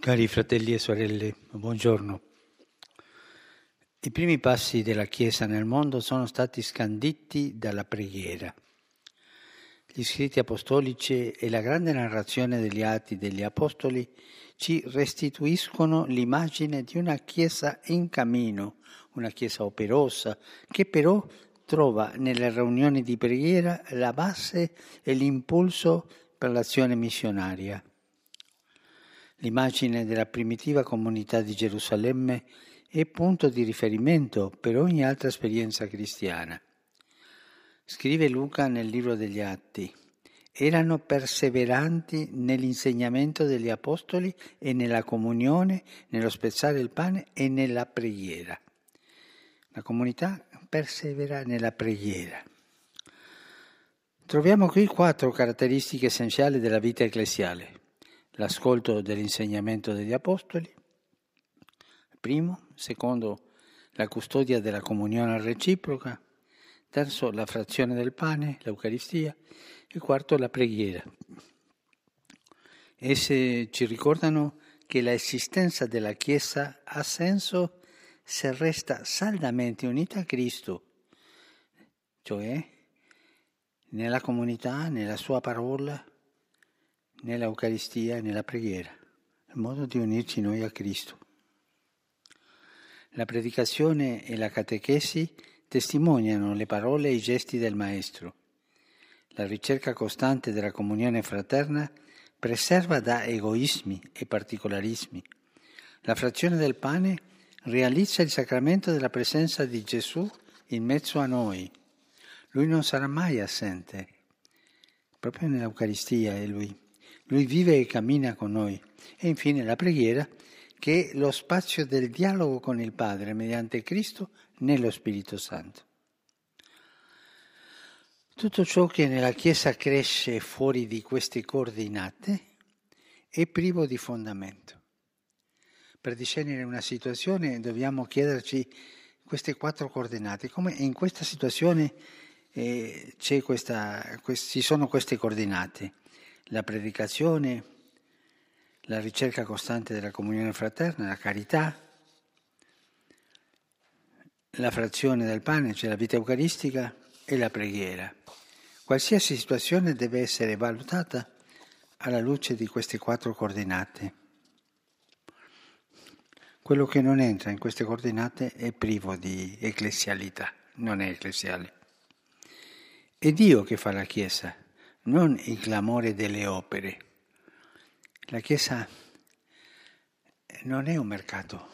Cari fratelli e sorelle, buongiorno. I primi passi della Chiesa nel mondo sono stati scanditi dalla preghiera. Gli scritti apostolici e la grande narrazione degli atti degli apostoli ci restituiscono l'immagine di una Chiesa in cammino, una Chiesa operosa, che però trova nelle riunioni di preghiera la base e l'impulso per l'azione missionaria. L'immagine della primitiva comunità di Gerusalemme è punto di riferimento per ogni altra esperienza cristiana. Scrive Luca nel libro degli Atti, erano perseveranti nell'insegnamento degli apostoli e nella comunione, nello spezzare il pane e nella preghiera. La comunità persevera nella preghiera. Troviamo qui quattro caratteristiche essenziali della vita ecclesiale l'ascolto dell'insegnamento degli Apostoli, primo, secondo, la custodia della comunione reciproca, terzo, la frazione del pane, l'Eucaristia, e quarto, la preghiera. Esse ci ricordano che l'esistenza della Chiesa ha senso se resta saldamente unita a Cristo, cioè nella comunità, nella sua parola, nell'Eucaristia e nella preghiera, il modo di unirci noi a Cristo. La predicazione e la catechesi testimoniano le parole e i gesti del Maestro. La ricerca costante della comunione fraterna preserva da egoismi e particolarismi. La frazione del pane realizza il sacramento della presenza di Gesù in mezzo a noi. Lui non sarà mai assente. Proprio nell'Eucaristia è Lui. Lui vive e cammina con noi. E infine la preghiera, che è lo spazio del dialogo con il Padre mediante Cristo nello Spirito Santo. Tutto ciò che nella Chiesa cresce fuori di queste coordinate è privo di fondamento. Per discernere una situazione dobbiamo chiederci queste quattro coordinate, come in questa situazione eh, questa, ci sono queste coordinate la predicazione, la ricerca costante della comunione fraterna, la carità, la frazione del pane, cioè la vita eucaristica e la preghiera. Qualsiasi situazione deve essere valutata alla luce di queste quattro coordinate. Quello che non entra in queste coordinate è privo di ecclesialità, non è ecclesiale. È Dio che fa la Chiesa non il clamore delle opere. La Chiesa non è un mercato,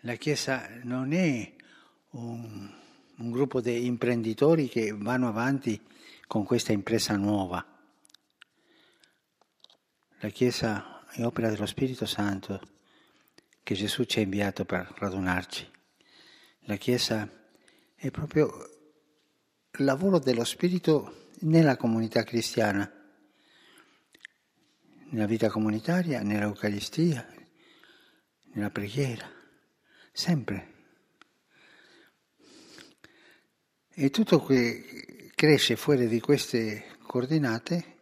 la Chiesa non è un, un gruppo di imprenditori che vanno avanti con questa impresa nuova. La Chiesa è opera dello Spirito Santo che Gesù ci ha inviato per radunarci. La Chiesa è proprio il lavoro dello Spirito nella comunità cristiana, nella vita comunitaria, nell'Eucaristia, nella preghiera, sempre. E tutto che cresce fuori di queste coordinate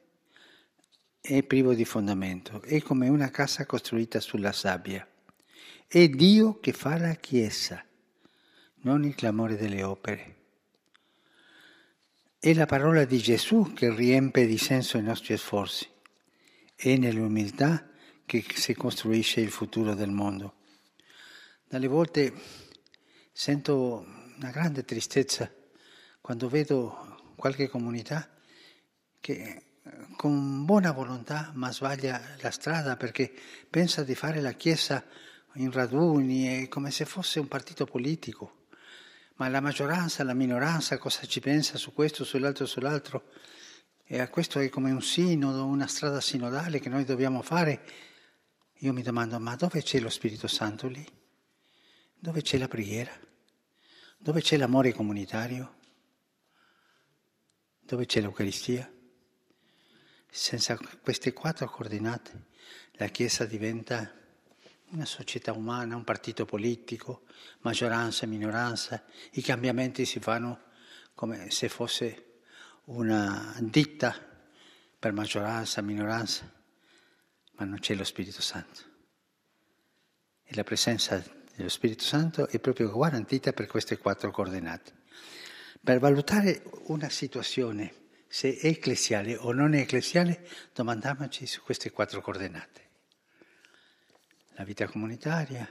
è privo di fondamento, è come una casa costruita sulla sabbia. È Dio che fa la Chiesa, non il clamore delle opere. È la parola di Gesù che riempie di senso i nostri sforzi. È nell'umiltà che si costruisce il futuro del mondo. Dalle volte sento una grande tristezza quando vedo qualche comunità che con buona volontà ma sbaglia la strada perché pensa di fare la Chiesa in raduni, come se fosse un partito politico ma la maggioranza, la minoranza cosa ci pensa su questo, sull'altro, sull'altro? E a questo è come un sinodo, una strada sinodale che noi dobbiamo fare. Io mi domando, ma dove c'è lo Spirito Santo lì? Dove c'è la preghiera? Dove c'è l'amore comunitario? Dove c'è l'Eucaristia? Senza queste quattro coordinate la Chiesa diventa una società umana, un partito politico, maggioranza minoranza, i cambiamenti si fanno come se fosse una ditta per maggioranza minoranza. ma non c'è lo Spirito Santo. E la presenza dello Spirito Santo è proprio garantita per queste quattro coordinate. Per valutare una situazione, se è ecclesiale o non è ecclesiale, domandiamoci su queste quattro coordinate. La vita comunitaria,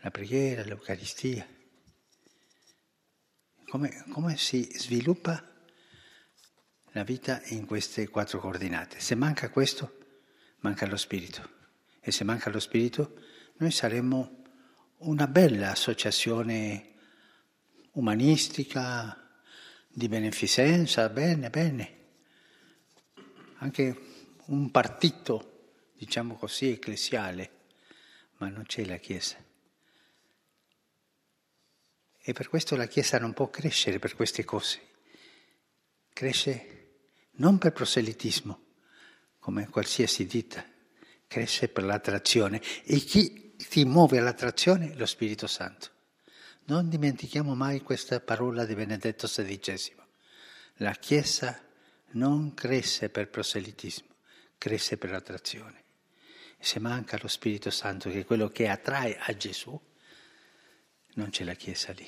la preghiera, l'Eucaristia. Come, come si sviluppa la vita in queste quattro coordinate? Se manca questo, manca lo spirito. E se manca lo spirito, noi saremmo una bella associazione umanistica, di beneficenza, bene, bene. Anche un partito, diciamo così, ecclesiale, ma non c'è la Chiesa. E per questo la Chiesa non può crescere per queste cose. Cresce non per proselitismo, come qualsiasi ditta, cresce per l'attrazione. E chi ti muove all'attrazione? Lo Spirito Santo. Non dimentichiamo mai questa parola di Benedetto XVI. La Chiesa non cresce per proselitismo, cresce per l'attrazione. Se manca lo Spirito Santo, che è quello che attrae a Gesù, non c'è la Chiesa lì.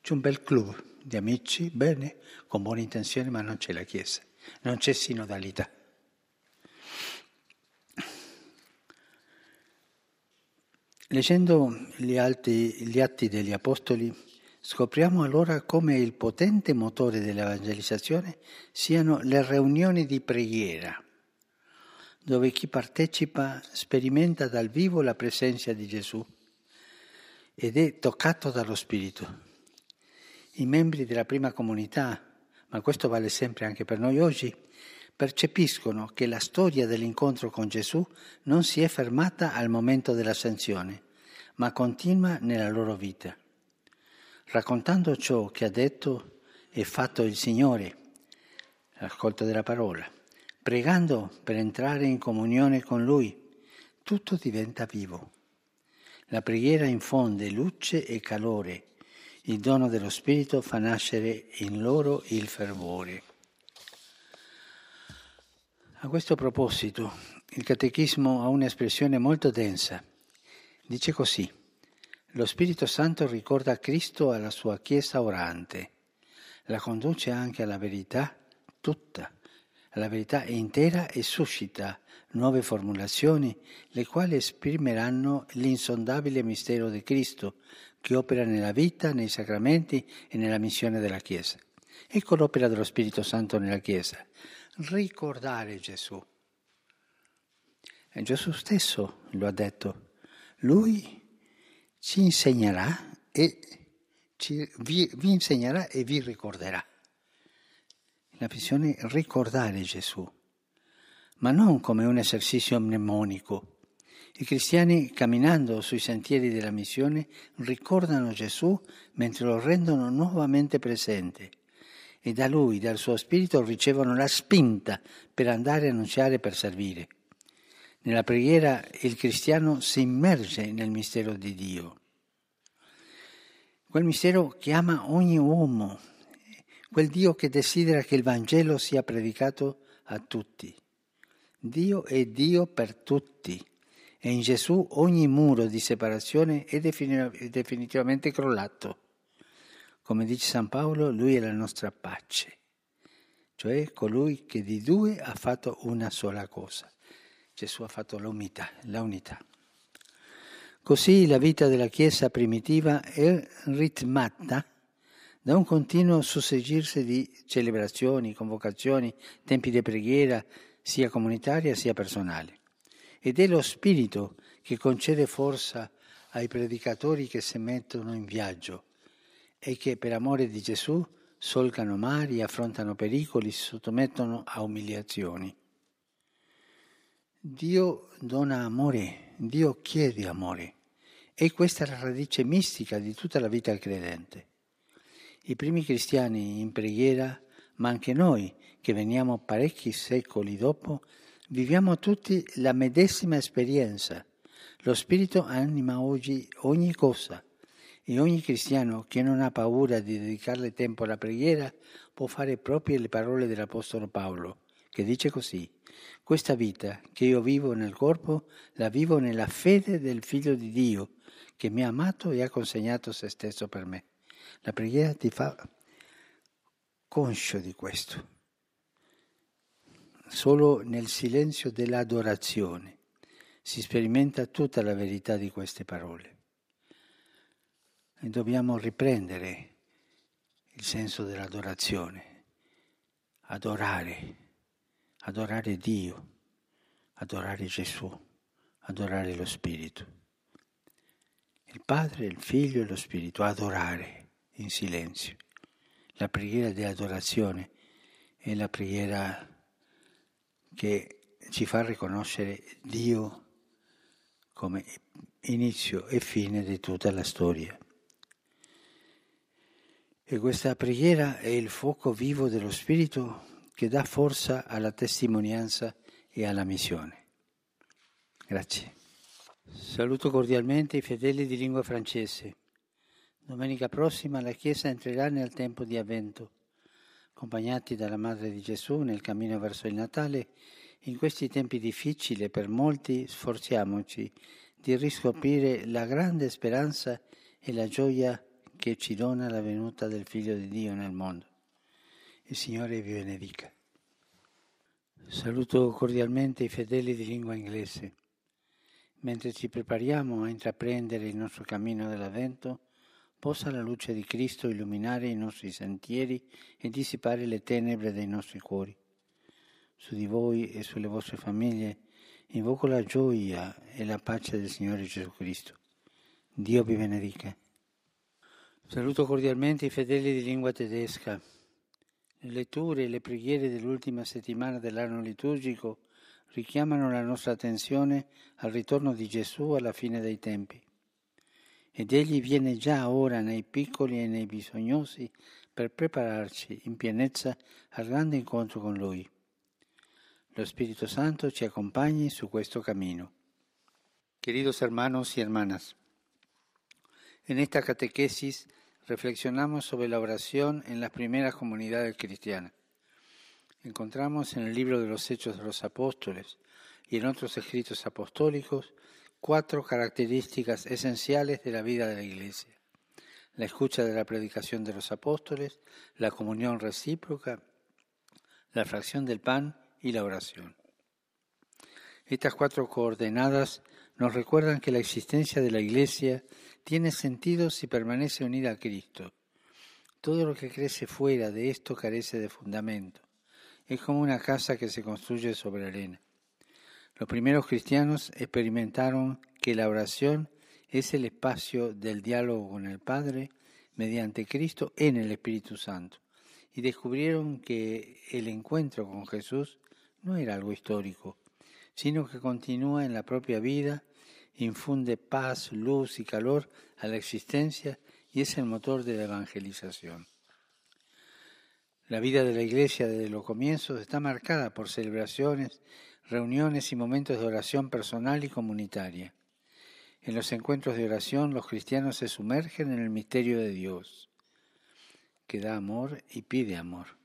C'è un bel club di amici, bene, con buone intenzioni, ma non c'è la Chiesa, non c'è sinodalità. Leggendo gli, alti, gli atti degli Apostoli scopriamo allora come il potente motore dell'evangelizzazione siano le riunioni di preghiera, dove chi partecipa sperimenta dal vivo la presenza di Gesù ed è toccato dallo Spirito. I membri della prima comunità, ma questo vale sempre anche per noi oggi, percepiscono che la storia dell'incontro con Gesù non si è fermata al momento dell'ascensione, ma continua nella loro vita. Raccontando ciò che ha detto e fatto il Signore, l'ascolto della parola, pregando per entrare in comunione con Lui, tutto diventa vivo. La preghiera infonde luce e calore, il dono dello Spirito fa nascere in loro il fervore. A questo proposito, il Catechismo ha un'espressione molto densa. Dice così, lo Spirito Santo ricorda Cristo alla sua Chiesa orante, la conduce anche alla verità tutta, alla verità intera e suscita nuove formulazioni, le quali esprimeranno l'insondabile mistero di Cristo, che opera nella vita, nei sacramenti e nella missione della Chiesa. Ecco l'opera dello Spirito Santo nella Chiesa ricordare Gesù. E Gesù stesso lo ha detto, lui ci insegnerà e ci, vi, vi insegnerà e vi ricorderà. La visione è ricordare Gesù, ma non come un esercizio mnemonico. I cristiani, camminando sui sentieri della missione, ricordano Gesù mentre lo rendono nuovamente presente e da lui, dal suo spirito, ricevono la spinta per andare a annunciare e per servire. Nella preghiera il cristiano si immerge nel mistero di Dio. Quel mistero chiama ogni uomo, quel Dio che desidera che il Vangelo sia predicato a tutti. Dio è Dio per tutti e in Gesù ogni muro di separazione è definitivamente crollato. Come dice San Paolo, lui è la nostra pace, cioè colui che di due ha fatto una sola cosa. Gesù ha fatto l'unità, la unità. Così la vita della Chiesa primitiva è ritmata da un continuo susseguirsi di celebrazioni, convocazioni, tempi di preghiera, sia comunitaria sia personale. Ed è lo Spirito che concede forza ai predicatori che si mettono in viaggio e che per amore di Gesù solcano mari, affrontano pericoli, si sottomettono a umiliazioni. Dio dona amore, Dio chiede amore e questa è la radice mistica di tutta la vita credente. I primi cristiani in preghiera, ma anche noi che veniamo parecchi secoli dopo, viviamo tutti la medesima esperienza. Lo Spirito anima oggi ogni cosa e ogni cristiano che non ha paura di dedicarle tempo alla preghiera può fare proprie le parole dell'Apostolo Paolo, che dice così, questa vita che io vivo nel corpo la vivo nella fede del Figlio di Dio che mi ha amato e ha consegnato se stesso per me. La preghiera ti fa conscio di questo. Solo nel silenzio dell'adorazione si sperimenta tutta la verità di queste parole. E dobbiamo riprendere il senso dell'adorazione, adorare, adorare Dio, adorare Gesù, adorare lo Spirito. Il Padre, il Figlio e lo Spirito, adorare in silenzio. La preghiera di adorazione è la preghiera che ci fa riconoscere Dio come inizio e fine di tutta la storia. E questa preghiera è il fuoco vivo dello Spirito che dà forza alla testimonianza e alla missione. Grazie. Saluto cordialmente i fedeli di lingua francese. Domenica prossima la Chiesa entrerà nel tempo di Avvento accompagnati dalla Madre di Gesù nel cammino verso il Natale, in questi tempi difficili per molti sforziamoci di riscoprire la grande speranza e la gioia che ci dona la venuta del Figlio di Dio nel mondo. Il Signore vi benedica. Saluto cordialmente i fedeli di lingua inglese. Mentre ci prepariamo a intraprendere il nostro cammino dell'Avvento, Possa la luce di Cristo illuminare i nostri sentieri e dissipare le tenebre dei nostri cuori. Su di voi e sulle vostre famiglie invoco la gioia e la pace del Signore Gesù Cristo. Dio vi benedica. Saluto cordialmente i fedeli di lingua tedesca. Le letture e le preghiere dell'ultima settimana dell'anno liturgico richiamano la nostra attenzione al ritorno di Gesù alla fine dei tempi ed Egli viene già ora nei piccoli e nei bisognosi per prepararci in pienezza al grande incontro con Lui. Lo Spirito Santo ci accompagni su questo camino. Queridos hermanos y hermanas, en esta catequesis reflexionamos sobre la oración en las primeras comunidades cristianas. Encontramos en el libro de los Hechos de los Apóstoles y en otros escritos apostólicos cuatro características esenciales de la vida de la Iglesia. La escucha de la predicación de los apóstoles, la comunión recíproca, la fracción del pan y la oración. Estas cuatro coordenadas nos recuerdan que la existencia de la Iglesia tiene sentido si permanece unida a Cristo. Todo lo que crece fuera de esto carece de fundamento. Es como una casa que se construye sobre arena. Los primeros cristianos experimentaron que la oración es el espacio del diálogo con el Padre mediante Cristo en el Espíritu Santo y descubrieron que el encuentro con Jesús no era algo histórico, sino que continúa en la propia vida, infunde paz, luz y calor a la existencia y es el motor de la evangelización. La vida de la Iglesia desde los comienzos está marcada por celebraciones reuniones y momentos de oración personal y comunitaria. En los encuentros de oración los cristianos se sumergen en el misterio de Dios, que da amor y pide amor,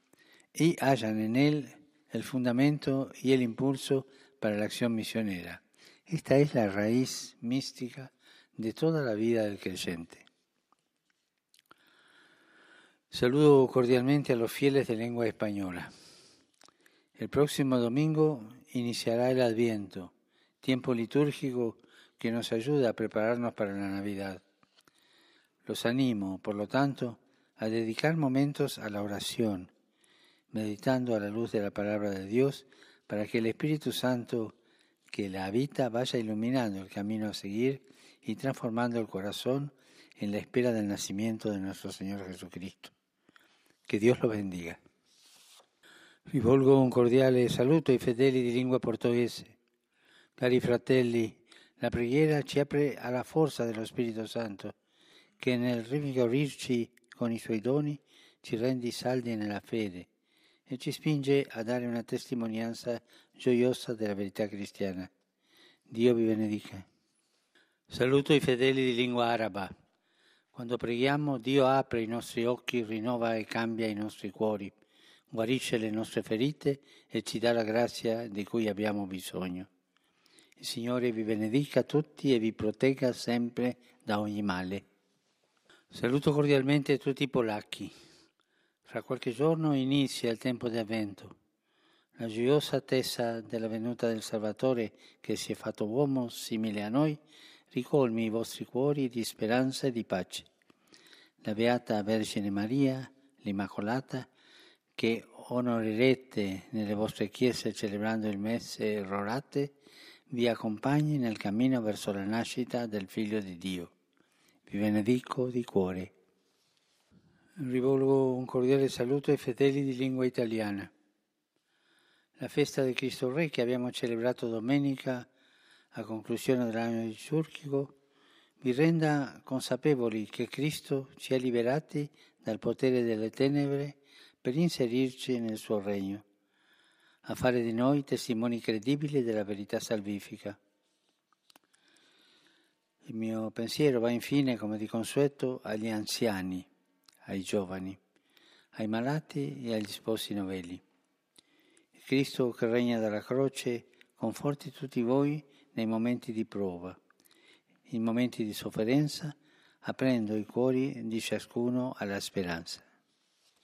y hallan en él el fundamento y el impulso para la acción misionera. Esta es la raíz mística de toda la vida del creyente. Saludo cordialmente a los fieles de lengua española. El próximo domingo iniciará el Adviento, tiempo litúrgico que nos ayuda a prepararnos para la Navidad. Los animo, por lo tanto, a dedicar momentos a la oración, meditando a la luz de la palabra de Dios, para que el Espíritu Santo que la habita vaya iluminando el camino a seguir y transformando el corazón en la espera del nacimiento de nuestro Señor Jesucristo. Que Dios lo bendiga. Rivolgo un cordiale saluto ai fedeli di lingua portoghese. Cari fratelli, la preghiera ci apre alla forza dello Spirito Santo, che nel rivigorirci con i suoi doni ci rende saldi nella fede e ci spinge a dare una testimonianza gioiosa della verità cristiana. Dio vi benedica. Saluto i fedeli di lingua araba. Quando preghiamo, Dio apre i nostri occhi, rinnova e cambia i nostri cuori guarisce le nostre ferite e ci dà la grazia di cui abbiamo bisogno. Il Signore vi benedica tutti e vi protegga sempre da ogni male. Saluto cordialmente tutti i polacchi. Fra qualche giorno inizia il tempo di avvento. La gioiosa attesa della venuta del Salvatore che si è fatto uomo simile a noi ricolmi i vostri cuori di speranza e di pace. La Beata Vergine Maria, l'Immacolata, che onorerete nelle vostre chiese celebrando il mese Rorate, vi accompagni nel cammino verso la nascita del Figlio di Dio. Vi benedico di cuore. Rivolgo un cordiale saluto ai fedeli di lingua italiana. La festa di Cristo Re che abbiamo celebrato domenica a conclusione dell'anno liturgico vi renda consapevoli che Cristo ci ha liberati dal potere delle tenebre per inserirci nel suo regno, a fare di noi testimoni credibili della verità salvifica. Il mio pensiero va infine, come di consueto, agli anziani, ai giovani, ai malati e agli sposi novelli. Il Cristo che regna dalla croce conforti tutti voi nei momenti di prova, in momenti di sofferenza, aprendo i cuori di ciascuno alla speranza.